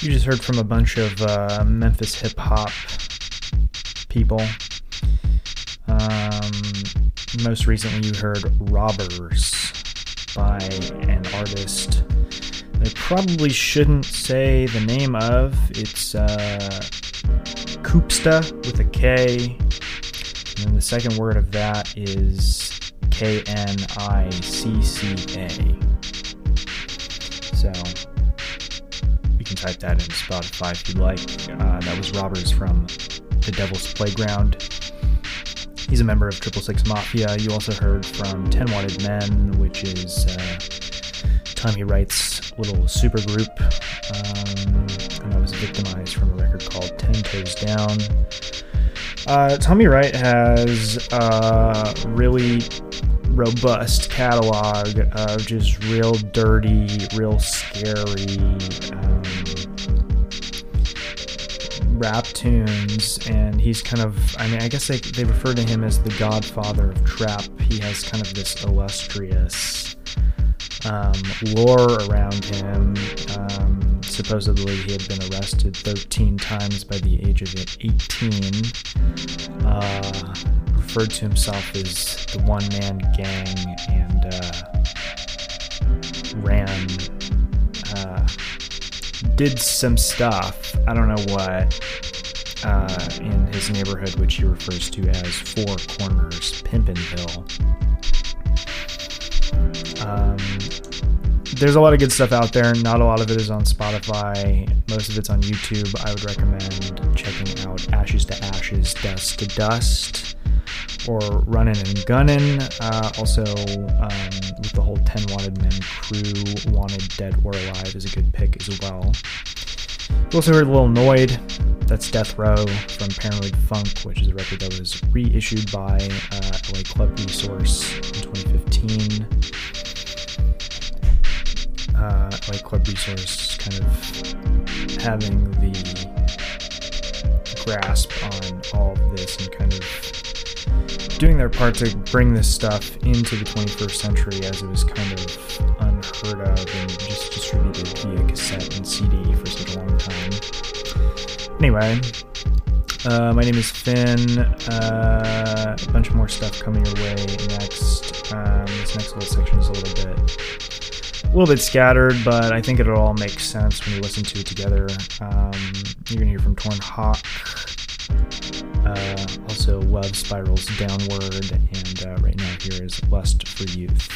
You just heard from a bunch of uh, Memphis hip hop people. Um, most recently, you heard Robbers by an artist I probably shouldn't say the name of. It's uh, Koopsta with a K. And then the second word of that is K N I C C A. So type that in Spotify if you'd like. Uh, that was Robbers from The Devil's Playground. He's a member of Triple Six Mafia. You also heard from Ten Wanted Men, which is uh, Tommy Wright's little super group, um, and that was victimized from a record called Ten Toes Down. Uh, Tommy Wright has a really robust catalog of just real dirty, real scary um, rap tunes, and he's kind of, I mean, I guess they, they refer to him as the godfather of trap. He has kind of this illustrious um, lore around him. Um, supposedly, he had been arrested 13 times by the age of 18. Uh, referred to himself as the one man gang and uh, ran, did some stuff. I don't know what. Uh, in his neighborhood, which he refers to as Four Corners, Pimpinville. Um, there's a lot of good stuff out there. Not a lot of it is on Spotify. Most of it's on YouTube. I would recommend checking out Ashes to Ashes, Dust to Dust, or Runnin' and Gunnin'. Uh, also, um, the whole 10 Wanted Men crew, Wanted Dead or Alive is a good pick as well. We also heard Lil Noid, that's Death Row from Paranoid Funk, which is a record that was reissued by uh, LA Club Resource in 2015 uh, like Club Resource kind of having the grasp on all of this and kind of doing their part to bring this stuff into the 21st century as it was kind of unheard of and just distributed via cassette and CD for such a long time. Anyway, uh, my name is Finn. Uh, a bunch more stuff coming your way next. Um, this next little section is a little bit a little bit scattered, but I think it'll all make sense when you listen to it together. Um, you're gonna hear from Torn Hawk, uh, also Love Spirals Downward, and uh, right now here is Lust for Youth.